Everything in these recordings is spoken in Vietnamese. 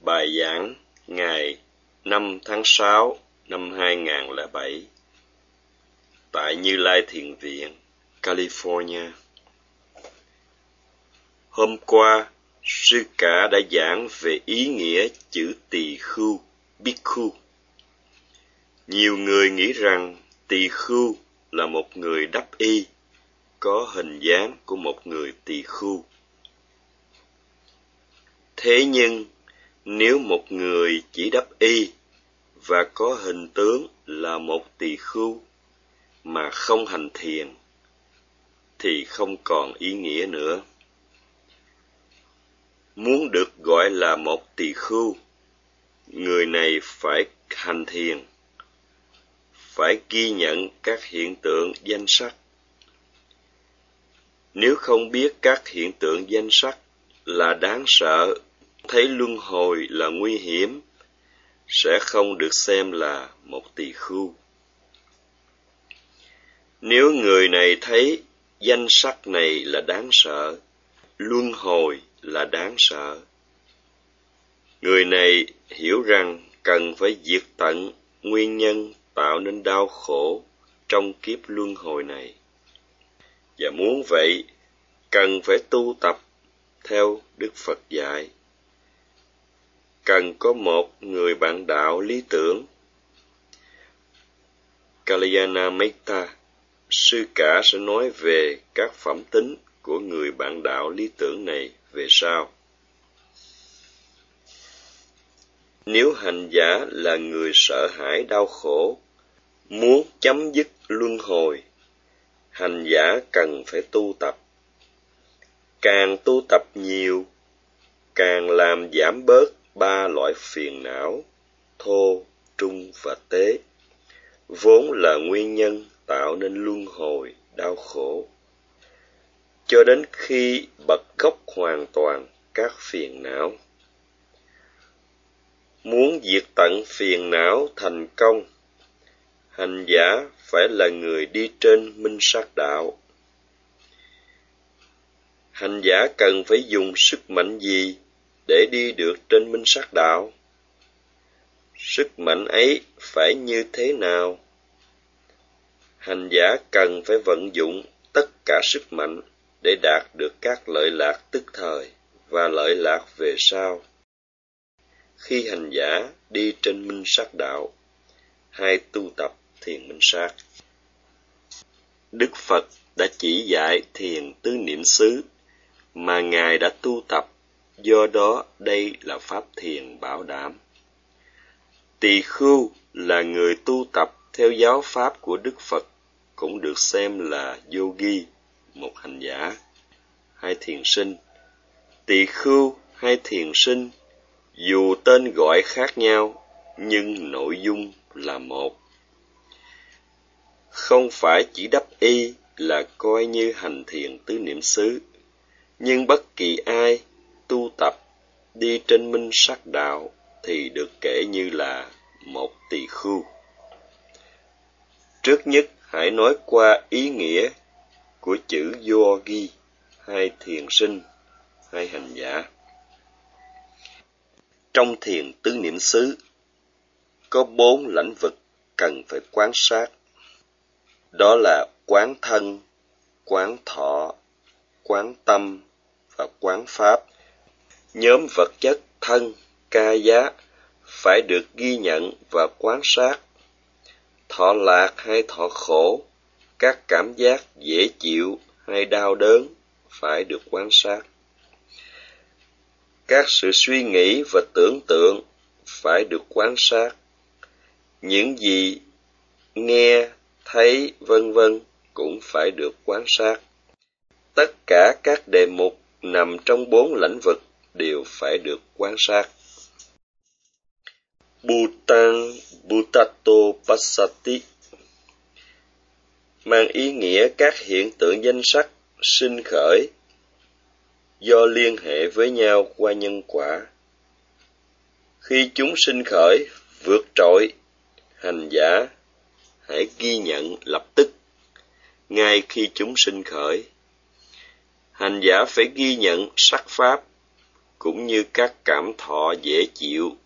Bài giảng ngày 5 tháng 6 năm 2007 tại Như Lai Thiền Viện, California. Hôm qua, sư cả đã giảng về ý nghĩa chữ tỳ khưu, bhikkhu. Nhiều người nghĩ rằng tỳ khưu là một người đắp y, có hình dáng của một người tỳ khưu. Thế nhưng, nếu một người chỉ đắp y và có hình tướng là một tỳ khưu mà không hành thiền thì không còn ý nghĩa nữa. Muốn được gọi là một tỳ khưu, người này phải hành thiền, phải ghi nhận các hiện tượng danh sắc. Nếu không biết các hiện tượng danh sắc là đáng sợ thấy luân hồi là nguy hiểm, sẽ không được xem là một tỳ khưu. Nếu người này thấy danh sắc này là đáng sợ, luân hồi là đáng sợ. Người này hiểu rằng cần phải diệt tận nguyên nhân tạo nên đau khổ trong kiếp luân hồi này. Và muốn vậy, cần phải tu tập theo đức phật dạy cần có một người bạn đạo lý tưởng. Kalyana Metta, sư cả sẽ nói về các phẩm tính của người bạn đạo lý tưởng này về sau. Nếu hành giả là người sợ hãi đau khổ, muốn chấm dứt luân hồi, hành giả cần phải tu tập. Càng tu tập nhiều, càng làm giảm bớt ba loại phiền não, thô, trung và tế. Vốn là nguyên nhân tạo nên luân hồi, đau khổ. Cho đến khi bật gốc hoàn toàn các phiền não. Muốn diệt tận phiền não thành công, hành giả phải là người đi trên minh sát đạo. Hành giả cần phải dùng sức mạnh gì để đi được trên minh sát đạo. Sức mạnh ấy phải như thế nào? Hành giả cần phải vận dụng tất cả sức mạnh để đạt được các lợi lạc tức thời và lợi lạc về sau. Khi hành giả đi trên minh sát đạo, hay tu tập thiền minh sát. Đức phật đã chỉ dạy thiền tứ niệm xứ mà ngài đã tu tập do đó, đây là pháp thiền bảo đảm. Tỳ khưu là người tu tập theo giáo pháp của đức phật, cũng được xem là yogi, một hành giả hay thiền sinh. Tỳ khưu hay thiền sinh, dù tên gọi khác nhau, nhưng nội dung là một. Không phải chỉ đắp y là coi như hành thiền tứ niệm xứ, nhưng bất kỳ ai tu tập đi trên minh sắc đạo thì được kể như là một tỳ khưu. Trước nhất hãy nói qua ý nghĩa của chữ yogi hay thiền sinh hay hành giả. Trong thiền tứ niệm xứ có bốn lãnh vực cần phải quán sát. Đó là quán thân, quán thọ, quán tâm và quán pháp nhóm vật chất thân, ca giá phải được ghi nhận và quan sát. Thọ lạc hay thọ khổ, các cảm giác dễ chịu hay đau đớn phải được quan sát. Các sự suy nghĩ và tưởng tượng phải được quan sát. Những gì nghe, thấy, vân vân cũng phải được quan sát. Tất cả các đề mục nằm trong bốn lĩnh vực đều phải được quan sát. Bhutan Bhutato Passati mang ý nghĩa các hiện tượng danh sắc sinh khởi do liên hệ với nhau qua nhân quả. Khi chúng sinh khởi vượt trội, hành giả hãy ghi nhận lập tức ngay khi chúng sinh khởi. Hành giả phải ghi nhận sắc pháp cũng như các cảm thọ dễ chịu,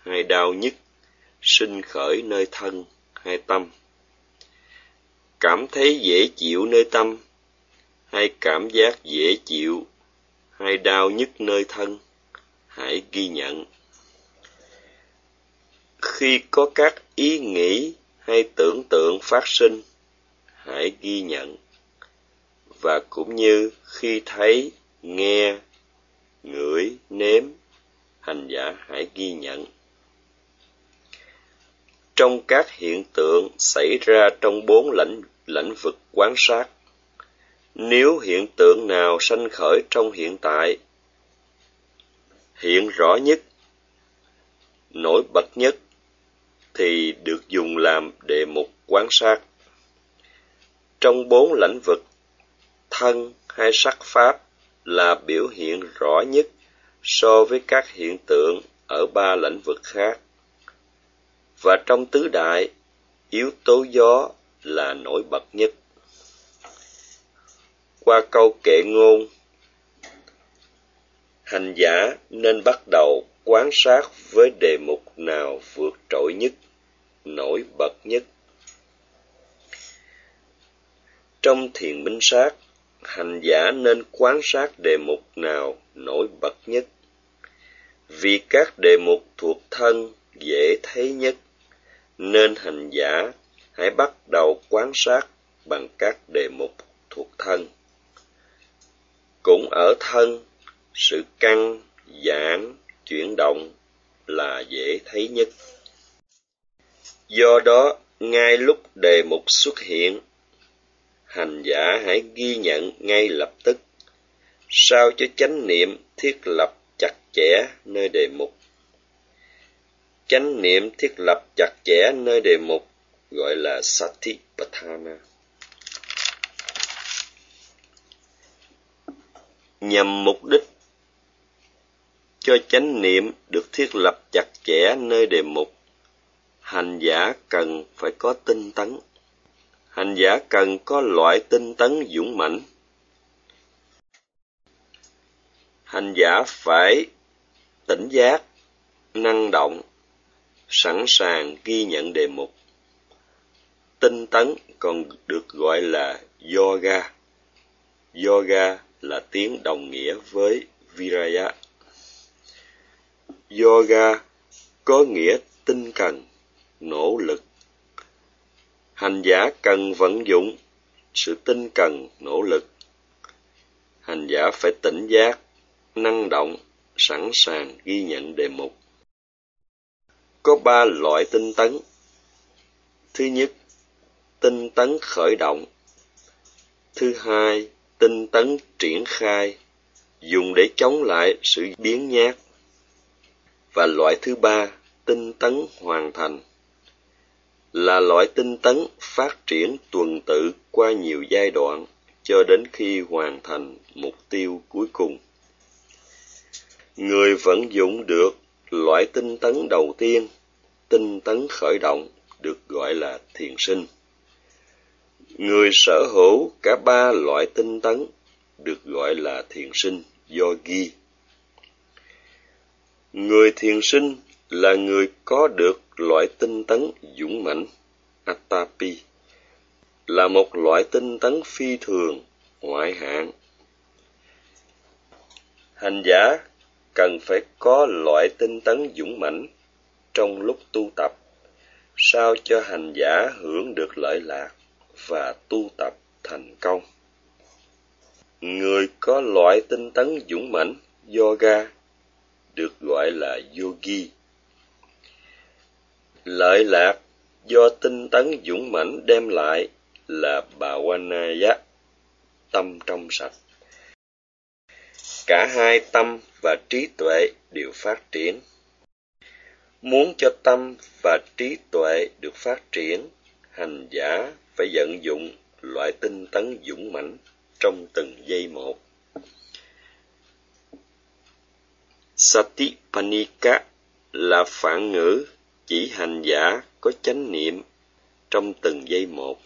hay đau nhức, sinh khởi nơi thân hay tâm. Cảm thấy dễ chịu nơi tâm, hay cảm giác dễ chịu, hay đau nhức nơi thân, hãy ghi nhận. Khi có các ý nghĩ hay tưởng tượng phát sinh, hãy ghi nhận. Và cũng như khi thấy, nghe ngửi, nếm, hành giả hãy ghi nhận. Trong các hiện tượng xảy ra trong bốn lãnh lãnh vực quán sát, nếu hiện tượng nào sanh khởi trong hiện tại, hiện rõ nhất, nổi bật nhất, thì được dùng làm đề mục quan sát. Trong bốn lãnh vực, thân hay sắc pháp là biểu hiện rõ nhất so với các hiện tượng ở ba lĩnh vực khác. Và trong tứ đại, yếu tố gió là nổi bật nhất. Qua câu kệ ngôn, hành giả nên bắt đầu quan sát với đề mục nào vượt trội nhất, nổi bật nhất. Trong thiền minh sát hành giả nên quan sát đề mục nào nổi bật nhất. Vì các đề mục thuộc thân dễ thấy nhất, nên hành giả hãy bắt đầu quan sát bằng các đề mục thuộc thân. Cũng ở thân, sự căng, giãn, chuyển động là dễ thấy nhất. Do đó, ngay lúc đề mục xuất hiện hành giả hãy ghi nhận ngay lập tức, sao cho chánh niệm thiết lập chặt chẽ nơi đề mục. Chánh niệm thiết lập chặt chẽ nơi đề mục gọi là satipatthana. Nhằm mục đích cho chánh niệm được thiết lập chặt chẽ nơi đề mục, hành giả cần phải có tinh tấn hành giả cần có loại tinh tấn dũng mãnh. Hành giả phải tỉnh giác, năng động, sẵn sàng ghi nhận đề mục. Tinh tấn còn được gọi là yoga. Yoga là tiếng đồng nghĩa với viraya. Yoga có nghĩa tinh cần nỗ lực hành giả cần vận dụng sự tinh cần, nỗ lực. Hành giả phải tỉnh giác, năng động, sẵn sàng ghi nhận đề mục. Có ba loại tinh tấn. Thứ nhất, tinh tấn khởi động. Thứ hai, tinh tấn triển khai, dùng để chống lại sự biến nhát. Và loại thứ ba, tinh tấn hoàn thành là loại tinh tấn phát triển tuần tự qua nhiều giai đoạn cho đến khi hoàn thành mục tiêu cuối cùng. Người vận dụng được loại tinh tấn đầu tiên, tinh tấn khởi động, được gọi là thiền sinh. Người sở hữu cả ba loại tinh tấn, được gọi là thiền sinh yogi người thiền sinh là người có được loại tinh tấn dũng mãnh, atapi, là một loại tinh tấn phi thường, ngoại hạng. Hành giả cần phải có loại tinh tấn dũng mãnh trong lúc tu tập, sao cho hành giả hưởng được lợi lạc và tu tập thành công. Người có loại tinh tấn dũng mãnh, yoga, được gọi là yogi lợi lạc do tinh tấn dũng mãnh đem lại là bà tâm trong sạch. Cả hai tâm và trí tuệ đều phát triển. Muốn cho tâm và trí tuệ được phát triển, hành giả phải vận dụng loại tinh tấn dũng mãnh trong từng giây một. Satipanika là phản ngữ chỉ hành giả có chánh niệm trong từng giây một.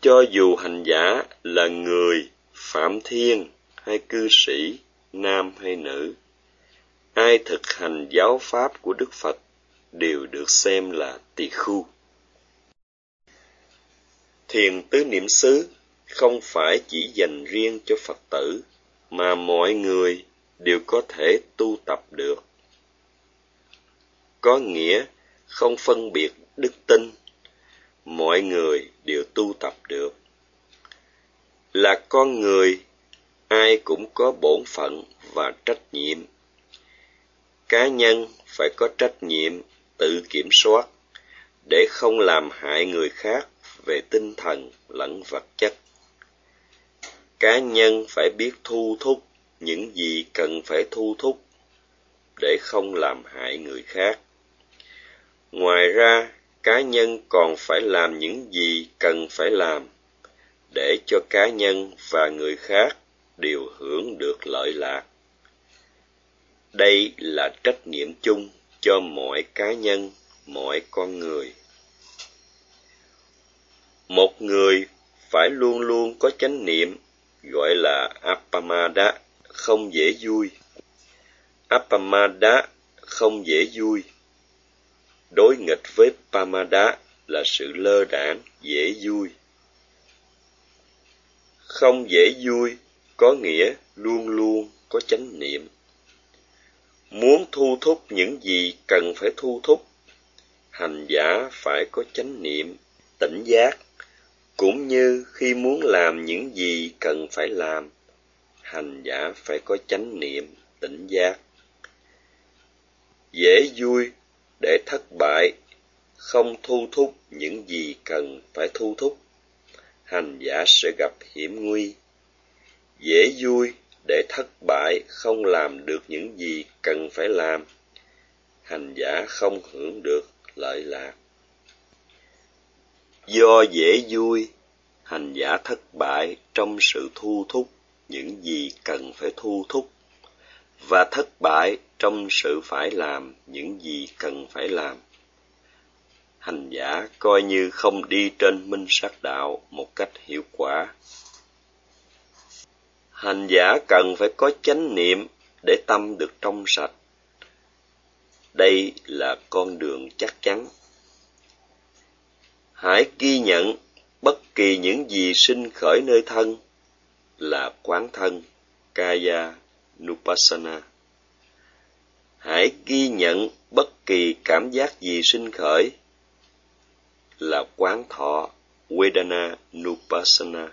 Cho dù hành giả là người, phạm thiên hay cư sĩ nam hay nữ, ai thực hành giáo pháp của Đức Phật đều được xem là tỳ khu. Thiền tứ niệm xứ không phải chỉ dành riêng cho Phật tử, mà mọi người đều có thể tu tập được. Có nghĩa không phân biệt đức tin, mọi người đều tu tập được. Là con người, ai cũng có bổn phận và trách nhiệm. Cá nhân phải có trách nhiệm tự kiểm soát để không làm hại người khác về tinh thần lẫn vật chất cá nhân phải biết thu thúc những gì cần phải thu thúc để không làm hại người khác ngoài ra cá nhân còn phải làm những gì cần phải làm để cho cá nhân và người khác đều hưởng được lợi lạc đây là trách nhiệm chung cho mọi cá nhân mọi con người một người phải luôn luôn có chánh niệm gọi là Appamada, không dễ vui. Appamada không dễ vui. Đối nghịch với Pamada là sự lơ đãng, dễ vui. Không dễ vui có nghĩa luôn luôn có chánh niệm. Muốn thu thúc những gì cần phải thu thúc, hành giả phải có chánh niệm, tỉnh giác cũng như khi muốn làm những gì cần phải làm hành giả phải có chánh niệm tỉnh giác dễ vui để thất bại, không thu thúc những gì cần phải thu thúc. Hành giả sẽ gặp hiểm nguy, dễ vui để thất bại, không làm được những gì cần phải làm. Hành giả không hưởng được lợi lạc. Do dễ vui, hành giả thất bại trong sự thu thúc những gì cần phải thu thúc. Và thất bại trong sự phải làm, những gì cần phải làm. Hành giả coi như không đi trên minh sát đạo một cách hiệu quả. Hành giả cần phải có chánh niệm để tâm được trong sạch. Đây là con đường chắc chắn. Hãy ghi nhận bất kỳ những gì sinh khởi nơi thân là quán thân kaya nupassana hãy ghi nhận bất kỳ cảm giác gì sinh khởi là quán thọ vedana nupassana.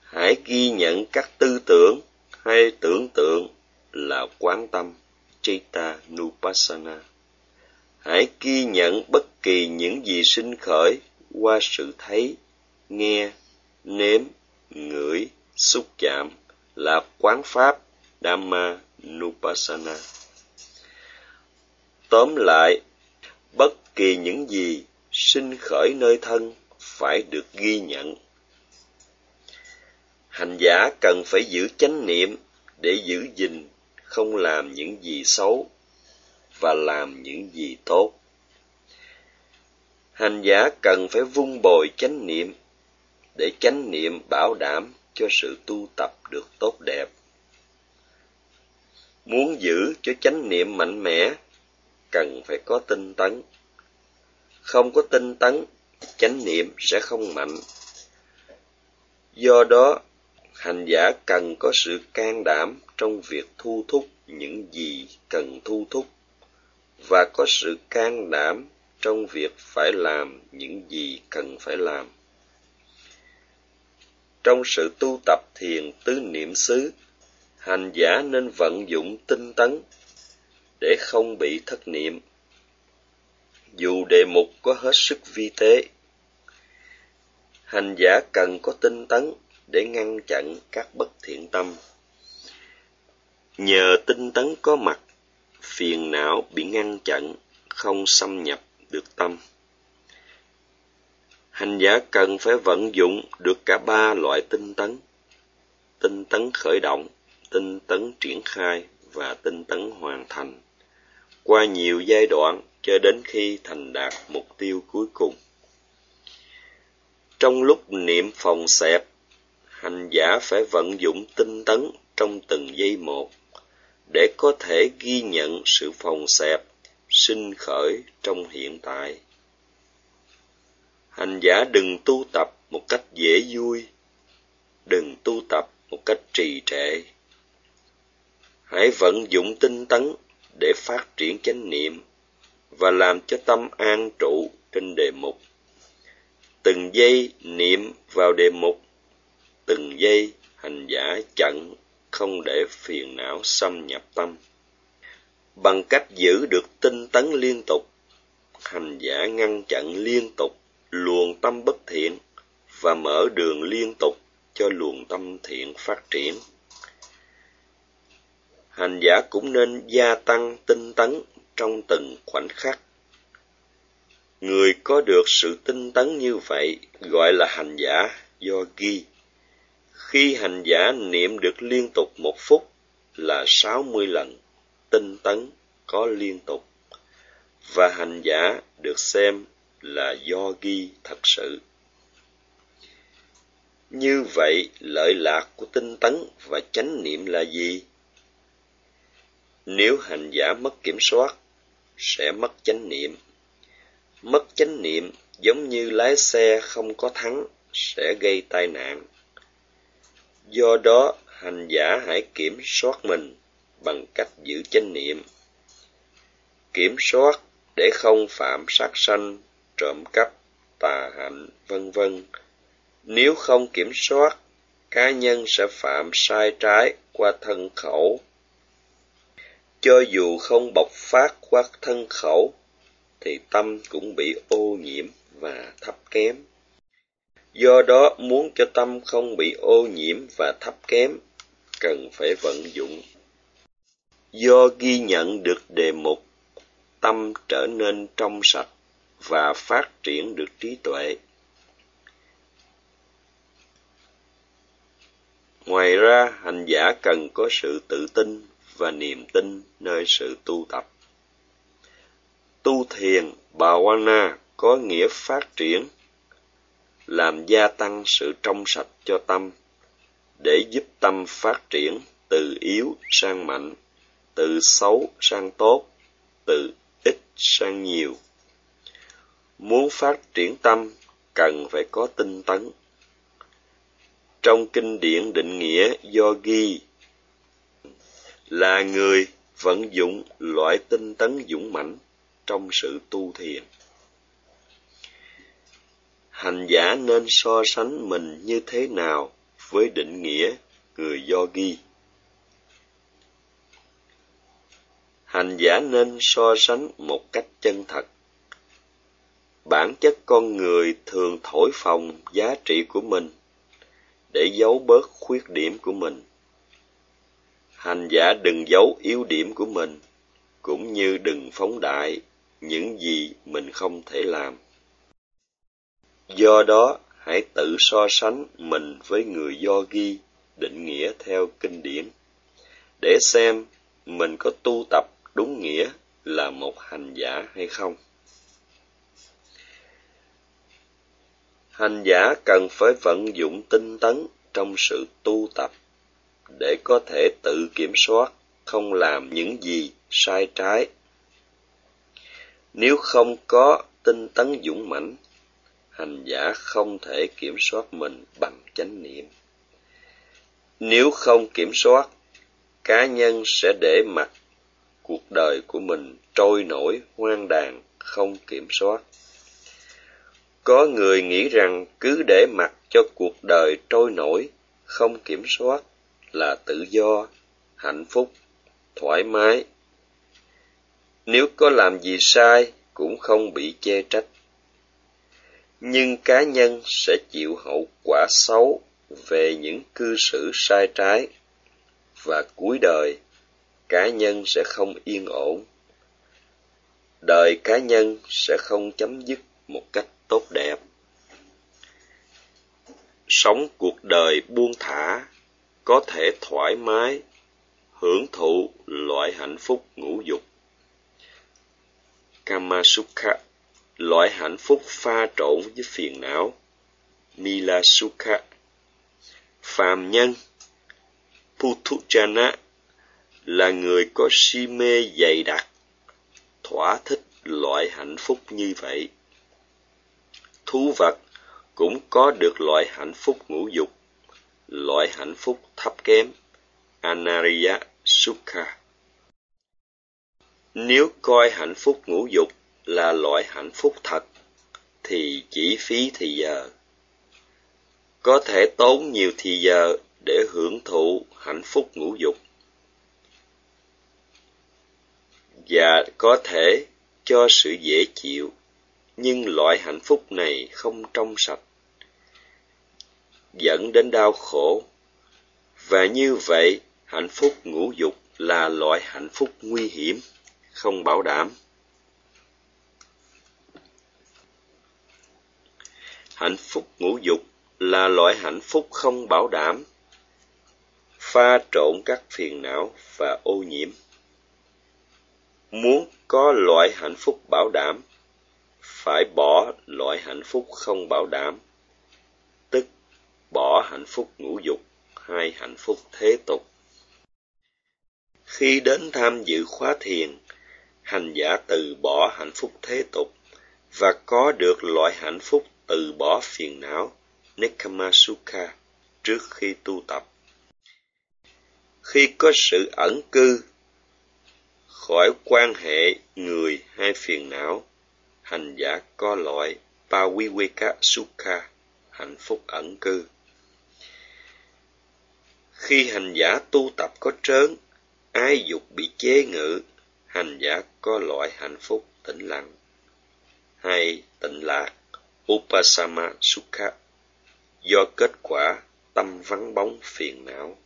Hãy ghi nhận các tư tưởng hay tưởng tượng là quán tâm chitta nupassana. Hãy ghi nhận bất kỳ những gì sinh khởi qua sự thấy, nghe, nếm, ngửi, xúc chạm là quán pháp dhamma nupassana. Tóm lại, bất kỳ những gì sinh khởi nơi thân phải được ghi nhận. Hành giả cần phải giữ chánh niệm để giữ gìn không làm những gì xấu và làm những gì tốt. Hành giả cần phải vun bồi chánh niệm để chánh niệm bảo đảm cho sự tu tập được tốt đẹp muốn giữ cho chánh niệm mạnh mẽ, cần phải có tinh tấn. Không có tinh tấn, chánh niệm sẽ không mạnh. Do đó, hành giả cần có sự can đảm trong việc thu thúc những gì cần thu thúc và có sự can đảm trong việc phải làm những gì cần phải làm. Trong sự tu tập thiền tứ niệm xứ hành giả nên vận dụng tinh tấn để không bị thất niệm. Dù đề mục có hết sức vi tế, hành giả cần có tinh tấn để ngăn chặn các bất thiện tâm. Nhờ tinh tấn có mặt, phiền não bị ngăn chặn, không xâm nhập được tâm. Hành giả cần phải vận dụng được cả ba loại tinh tấn. Tinh tấn khởi động tinh tấn triển khai và tinh tấn hoàn thành. Qua nhiều giai đoạn cho đến khi thành đạt mục tiêu cuối cùng. Trong lúc niệm phòng xẹp, hành giả phải vận dụng tinh tấn trong từng giây một để có thể ghi nhận sự phòng xẹp sinh khởi trong hiện tại. Hành giả đừng tu tập một cách dễ vui, đừng tu tập một cách trì trệ hãy vận dụng tinh tấn để phát triển chánh niệm và làm cho tâm an trụ trên đề mục. Từng giây niệm vào đề mục, từng giây hành giả chặn không để phiền não xâm nhập tâm. Bằng cách giữ được tinh tấn liên tục, hành giả ngăn chặn liên tục luồng tâm bất thiện và mở đường liên tục cho luồng tâm thiện phát triển hành giả cũng nên gia tăng tinh tấn trong từng khoảnh khắc. Người có được sự tinh tấn như vậy gọi là hành giả do ghi. Khi hành giả niệm được liên tục một phút là sáu mươi lần tinh tấn có liên tục. Và hành giả được xem là do ghi thật sự. Như vậy, lợi lạc của tinh tấn và chánh niệm là gì? Nếu hành giả mất kiểm soát, sẽ mất chánh niệm. Mất chánh niệm giống như lái xe không có thắng, sẽ gây tai nạn. Do đó, hành giả hãy kiểm soát mình bằng cách giữ chánh niệm. Kiểm soát để không phạm sát sanh, trộm cắp, tà hạnh, vân vân. Nếu không kiểm soát, cá nhân sẽ phạm sai trái qua thân khẩu cho dù không bộc phát qua thân khẩu, thì tâm cũng bị ô nhiễm và thấp kém. Do đó, muốn cho tâm không bị ô nhiễm và thấp kém, cần phải vận dụng. Do ghi nhận được đề mục, tâm trở nên trong sạch và phát triển được trí tuệ. Ngoài ra, hành giả cần có sự tự tin và niềm tin nơi sự tu tập. Tu thiền bhavana có nghĩa phát triển, làm gia tăng sự trong sạch cho tâm, để giúp tâm phát triển từ yếu sang mạnh, từ xấu sang tốt, từ ít sang nhiều. Muốn phát triển tâm, cần phải có tinh tấn. Trong kinh điển định nghĩa do ghi là người vận dụng loại tinh tấn dũng mãnh trong sự tu thiền. Hành giả nên so sánh mình như thế nào với định nghĩa người do ghi? Hành giả nên so sánh một cách chân thật. Bản chất con người thường thổi phồng giá trị của mình để giấu bớt khuyết điểm của mình hành giả đừng giấu yếu điểm của mình, cũng như đừng phóng đại những gì mình không thể làm. Do đó, hãy tự so sánh mình với người do ghi định nghĩa theo kinh điển, để xem mình có tu tập đúng nghĩa là một hành giả hay không. Hành giả cần phải vận dụng tinh tấn trong sự tu tập để có thể tự kiểm soát, không làm những gì sai trái. Nếu không có tinh tấn dũng mãnh, hành giả không thể kiểm soát mình bằng chánh niệm. Nếu không kiểm soát, cá nhân sẽ để mặc cuộc đời của mình trôi nổi, hoang đàn, không kiểm soát. Có người nghĩ rằng cứ để mặc cho cuộc đời trôi nổi, không kiểm soát là tự do, hạnh phúc, thoải mái. Nếu có làm gì sai cũng không bị chê trách. Nhưng cá nhân sẽ chịu hậu quả xấu về những cư xử sai trái. Và cuối đời, cá nhân sẽ không yên ổn. Đời cá nhân sẽ không chấm dứt một cách tốt đẹp. Sống cuộc đời buông thả có thể thoải mái hưởng thụ loại hạnh phúc ngũ dục Kamasukha, loại hạnh phúc pha trộn với phiền não. Nila Sukha, phàm nhân, Puthujana là người có si mê dày đặc, thỏa thích loại hạnh phúc như vậy. Thú vật cũng có được loại hạnh phúc ngũ dục, loại hạnh phúc thấp kém, Anariya Sukha. Nếu coi hạnh phúc ngũ dục là loại hạnh phúc thật, thì chỉ phí thì giờ. Có thể tốn nhiều thì giờ để hưởng thụ hạnh phúc ngũ dục. Và có thể cho sự dễ chịu, nhưng loại hạnh phúc này không trong sạch, dẫn đến đau khổ. Và như vậy, hạnh phúc ngũ dục là loại hạnh phúc nguy hiểm, không bảo đảm. Hạnh phúc ngũ dục là loại hạnh phúc không bảo đảm, pha trộn các phiền não và ô nhiễm. Muốn có loại hạnh phúc bảo đảm, phải bỏ loại hạnh phúc không bảo đảm, bỏ hạnh phúc ngũ dục hay hạnh phúc thế tục. Khi đến tham dự khóa thiền, hành giả từ bỏ hạnh phúc thế tục và có được loại hạnh phúc từ bỏ phiền não Nekama Sukha trước khi tu tập. Khi có sự ẩn cư khỏi quan hệ người hay phiền não, hành giả có loại pawiweka Sukha, hạnh phúc ẩn cư. Khi hành giả tu tập có trớn, ái dục bị chế ngự, hành giả có loại hạnh phúc tĩnh lặng hay tịnh lạc Upasama Sukha do kết quả tâm vắng bóng phiền não.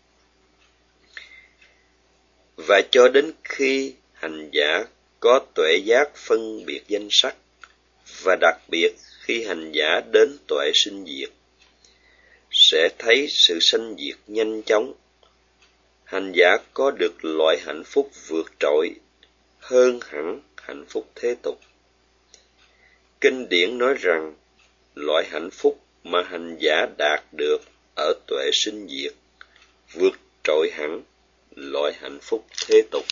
Và cho đến khi hành giả có tuệ giác phân biệt danh sắc và đặc biệt khi hành giả đến tuệ sinh diệt sẽ thấy sự sanh diệt nhanh chóng. Hành giả có được loại hạnh phúc vượt trội hơn hẳn hạnh phúc thế tục. Kinh điển nói rằng, loại hạnh phúc mà hành giả đạt được ở tuệ sinh diệt vượt trội hẳn loại hạnh phúc thế tục.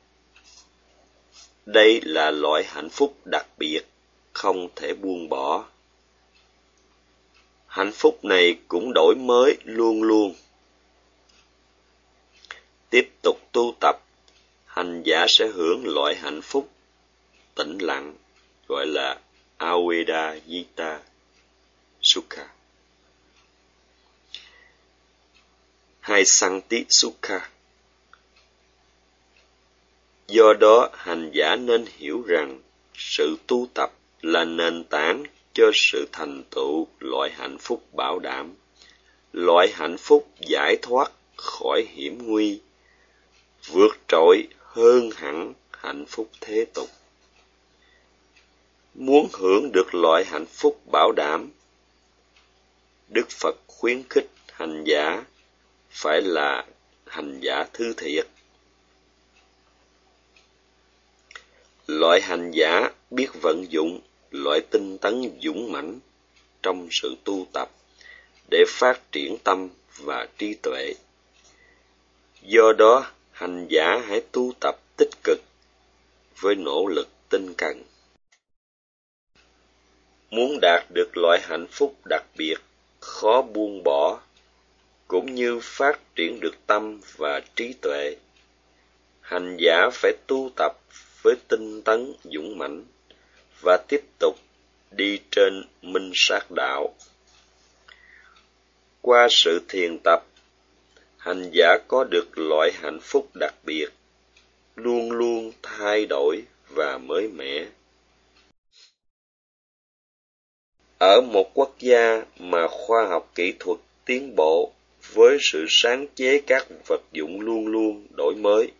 Đây là loại hạnh phúc đặc biệt, không thể buông bỏ hạnh phúc này cũng đổi mới luôn luôn. Tiếp tục tu tập hành giả sẽ hưởng loại hạnh phúc tĩnh lặng gọi là Aweda Yita Sukha. Hay Santi Sukha. Do đó, hành giả nên hiểu rằng sự tu tập là nền tảng cho sự thành tựu loại hạnh phúc bảo đảm, loại hạnh phúc giải thoát khỏi hiểm nguy, vượt trội hơn hẳn hạnh phúc thế tục. Muốn hưởng được loại hạnh phúc bảo đảm, Đức Phật khuyến khích hành giả phải là hành giả thư thiệt loại hành giả biết vận dụng loại tinh tấn dũng mãnh trong sự tu tập để phát triển tâm và trí tuệ. Do đó, hành giả hãy tu tập tích cực với nỗ lực tinh cần. Muốn đạt được loại hạnh phúc đặc biệt, khó buông bỏ, cũng như phát triển được tâm và trí tuệ, hành giả phải tu tập với tinh tấn dũng mãnh và tiếp tục đi trên minh sát đạo. Qua sự thiền tập, hành giả có được loại hạnh phúc đặc biệt, luôn luôn thay đổi và mới mẻ. Ở một quốc gia mà khoa học kỹ thuật tiến bộ với sự sáng chế các vật dụng luôn luôn đổi mới,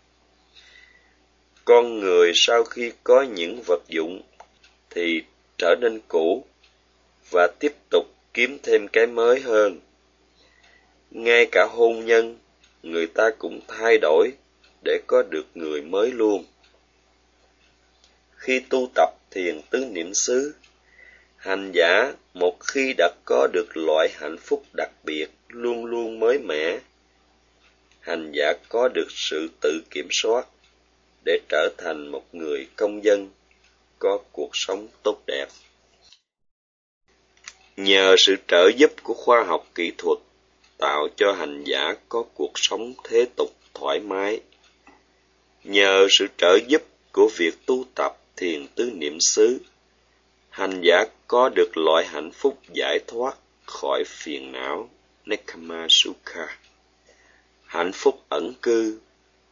con người sau khi có những vật dụng thì trở nên cũ và tiếp tục kiếm thêm cái mới hơn. Ngay cả hôn nhân, người ta cũng thay đổi để có được người mới luôn. Khi tu tập thiền tứ niệm xứ, hành giả một khi đã có được loại hạnh phúc đặc biệt luôn luôn mới mẻ, hành giả có được sự tự kiểm soát để trở thành một người công dân có cuộc sống tốt đẹp. Nhờ sự trợ giúp của khoa học kỹ thuật tạo cho hành giả có cuộc sống thế tục thoải mái. Nhờ sự trợ giúp của việc tu tập thiền tứ niệm xứ, hành giả có được loại hạnh phúc giải thoát khỏi phiền não nekama sukha hạnh phúc ẩn cư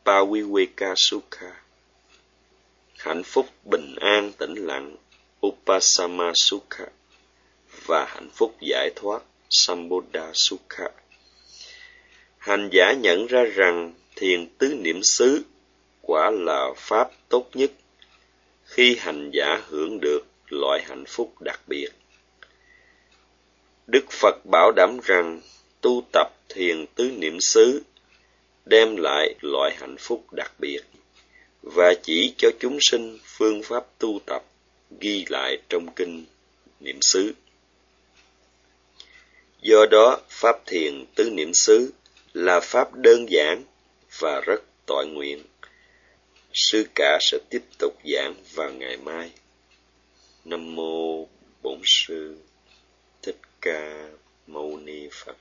paviweka sukha hạnh phúc, bình an, tĩnh lặng, upasama sukha, và hạnh phúc giải thoát, Sambuddha Sukha. Hành giả nhận ra rằng thiền tứ niệm xứ quả là pháp tốt nhất khi hành giả hưởng được loại hạnh phúc đặc biệt. Đức Phật bảo đảm rằng tu tập thiền tứ niệm xứ đem lại loại hạnh phúc đặc biệt và chỉ cho chúng sinh phương pháp tu tập ghi lại trong kinh niệm xứ. Do đó, Pháp thiền tứ niệm xứ là Pháp đơn giản và rất tội nguyện. Sư cả sẽ tiếp tục giảng vào ngày mai. Nam mô Bổn Sư Thích Ca Mâu Ni Phật